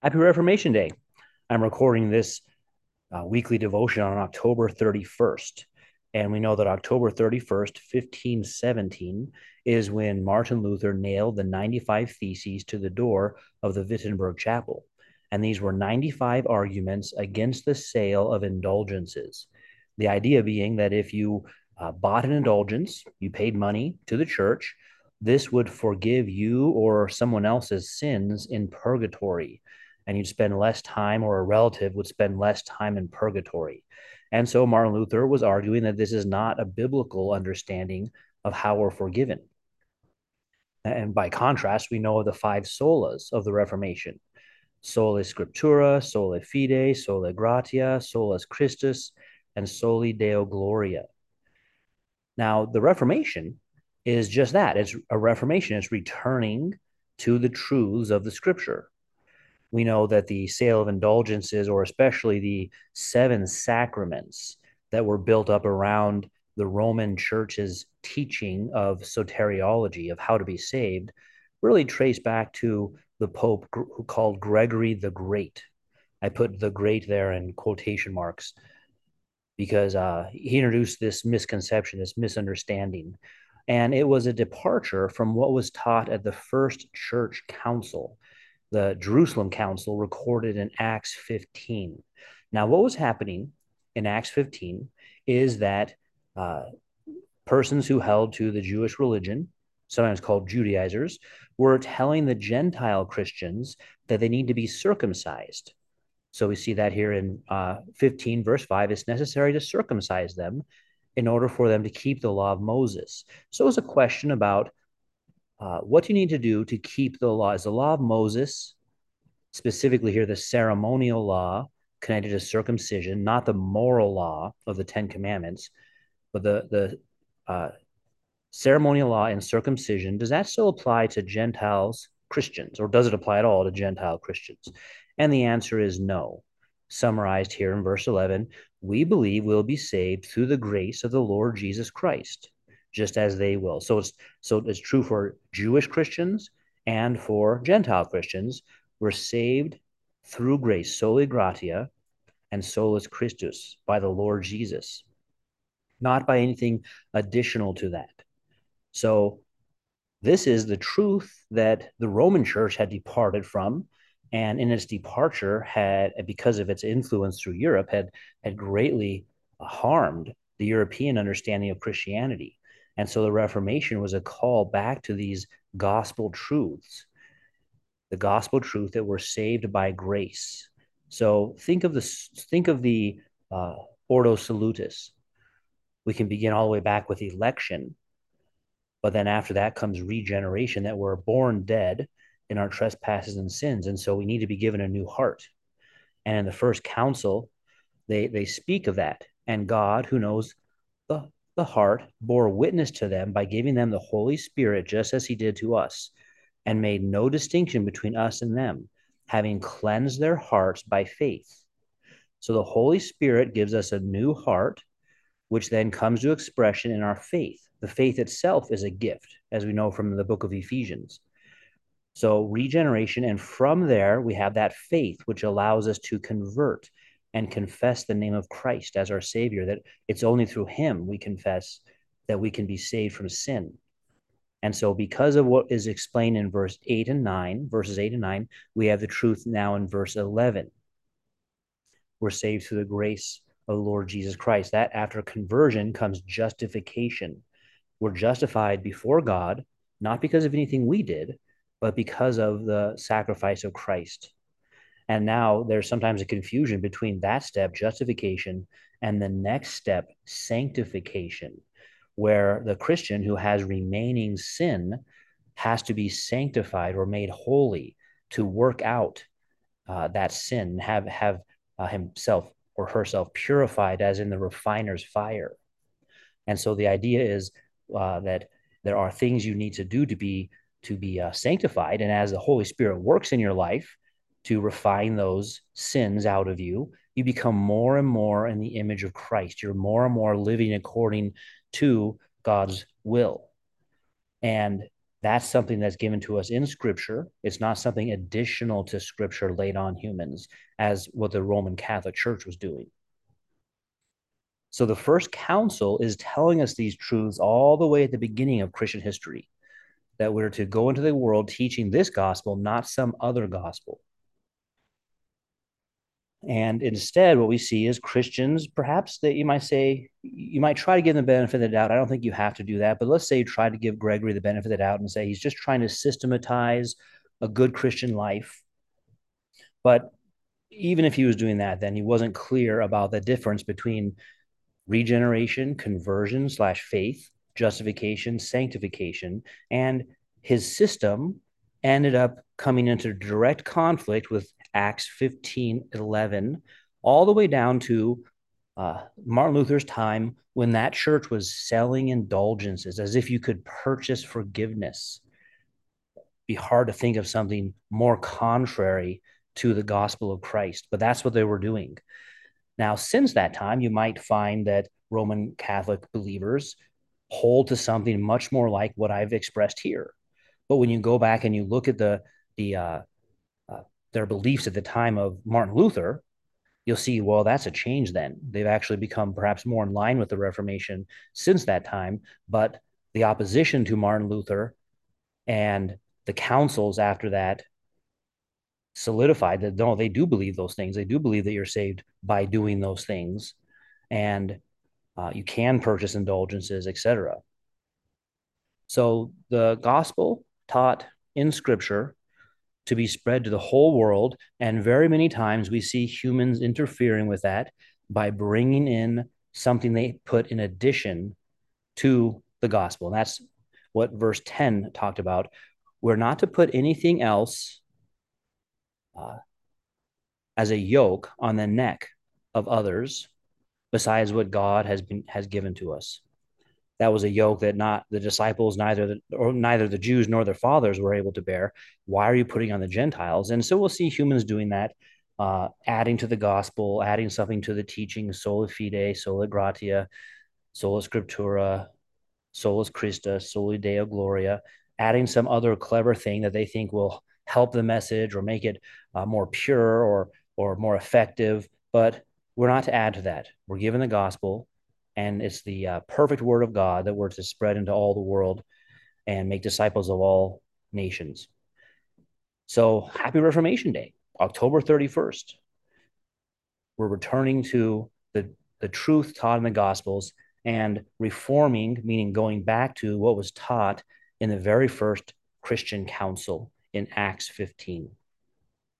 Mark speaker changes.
Speaker 1: Happy Reformation Day. I'm recording this uh, weekly devotion on October 31st. And we know that October 31st, 1517, is when Martin Luther nailed the 95 Theses to the door of the Wittenberg Chapel. And these were 95 arguments against the sale of indulgences. The idea being that if you uh, bought an indulgence, you paid money to the church, this would forgive you or someone else's sins in purgatory and you'd spend less time, or a relative would spend less time in purgatory. And so Martin Luther was arguing that this is not a biblical understanding of how we're forgiven. And by contrast, we know of the five solas of the Reformation sola scriptura, sola fide, sola gratia, solus Christus, and soli Deo gloria. Now, the Reformation is just that it's a reformation, it's returning to the truths of the scripture we know that the sale of indulgences, or especially the seven sacraments that were built up around the Roman church's teaching of soteriology, of how to be saved, really trace back to the Pope who called Gregory the Great. I put the great there in quotation marks because uh, he introduced this misconception, this misunderstanding. And it was a departure from what was taught at the first church council the Jerusalem Council recorded in Acts 15. Now, what was happening in Acts 15 is that uh, persons who held to the Jewish religion, sometimes called Judaizers, were telling the Gentile Christians that they need to be circumcised. So we see that here in uh, 15, verse 5. It's necessary to circumcise them in order for them to keep the law of Moses. So it was a question about uh, what you need to do to keep the law is the law of Moses, specifically here, the ceremonial law connected to circumcision, not the moral law of the Ten Commandments, but the, the uh, ceremonial law and circumcision. Does that still apply to Gentiles, Christians, or does it apply at all to Gentile Christians? And the answer is no. Summarized here in verse 11, we believe we'll be saved through the grace of the Lord Jesus Christ just as they will. So it's so it's true for Jewish Christians and for Gentile Christians. We're saved through grace, soli gratia, and solus Christus by the Lord Jesus, not by anything additional to that. So this is the truth that the Roman Church had departed from, and in its departure had, because of its influence through Europe, had had greatly harmed the European understanding of Christianity. And so the Reformation was a call back to these gospel truths, the gospel truth that we're saved by grace. So think of the think of the uh, Ordo Salutis. We can begin all the way back with election, but then after that comes regeneration. That we're born dead in our trespasses and sins, and so we need to be given a new heart. And in the first council, they they speak of that, and God, who knows the the heart bore witness to them by giving them the Holy Spirit, just as he did to us, and made no distinction between us and them, having cleansed their hearts by faith. So the Holy Spirit gives us a new heart, which then comes to expression in our faith. The faith itself is a gift, as we know from the book of Ephesians. So, regeneration, and from there, we have that faith, which allows us to convert and confess the name of Christ as our Savior, that it's only through Him we confess that we can be saved from sin. And so, because of what is explained in verse 8 and 9, verses 8 and 9, we have the truth now in verse 11. We're saved through the grace of the Lord Jesus Christ. That after conversion comes justification. We're justified before God, not because of anything we did, but because of the sacrifice of Christ. And now there's sometimes a confusion between that step, justification, and the next step, sanctification, where the Christian who has remaining sin has to be sanctified or made holy to work out uh, that sin, have have uh, himself or herself purified as in the refiner's fire. And so the idea is uh, that there are things you need to do to be to be uh, sanctified, and as the Holy Spirit works in your life, to refine those sins out of you, you become more and more in the image of Christ. You're more and more living according to God's will. And That's something that's given to us in Scripture. It's not something additional to Scripture laid on humans, as what the Roman Catholic Church was doing. So the first council is telling us these truths all the way at the beginning of Christian history that we're to go into the world teaching this gospel, not some other gospel. And instead, what we see is Christians, perhaps that you might say, you might try to give them the benefit of the doubt. I don't think you have to do that, but let's say you try to give Gregory the benefit of the doubt and say he's just trying to systematize a good Christian life. But even if he was doing that, then he wasn't clear about the difference between regeneration, conversion slash faith, justification, sanctification, and his system ended up coming into direct conflict with Acts 15 11, all the way down to uh, Martin Luther's time when that church was selling indulgences as if you could purchase forgiveness. Be hard to think of something more contrary to the gospel of Christ, but that's what they were doing. Now, since that time, you might find that Roman Catholic believers hold to something much more like what I've expressed here. But when you go back and you look at the the uh, their beliefs at the time of Martin Luther, you'll see well that's a change. Then they've actually become perhaps more in line with the Reformation since that time. But the opposition to Martin Luther and the councils after that solidified that no, they do believe those things. They do believe that you're saved by doing those things, and uh, you can purchase indulgences, etc. So the gospel taught in Scripture to be spread to the whole world, and very many times we see humans interfering with that by bringing in something they put in addition to the gospel. And that's what verse 10 talked about. We're not to put anything else uh, as a yoke on the neck of others besides what God has been has given to us. That was a yoke that not the disciples, neither the or neither the Jews nor their fathers were able to bear. Why are you putting on the Gentiles? And so we'll see humans doing that, uh, adding to the gospel, adding something to the teaching, sola fide, sola gratia, sola scriptura, solus christa soli Deo gloria, adding some other clever thing that they think will help the message or make it uh, more pure or or more effective. But we're not to add to that. We're given the gospel, and it's the uh, perfect word of God that we're to spread into all the world and make disciples of all nations. So happy Reformation Day, October 31st. We're returning to the, the truth taught in the Gospels and reforming, meaning going back to what was taught in the very first Christian council in Acts 15.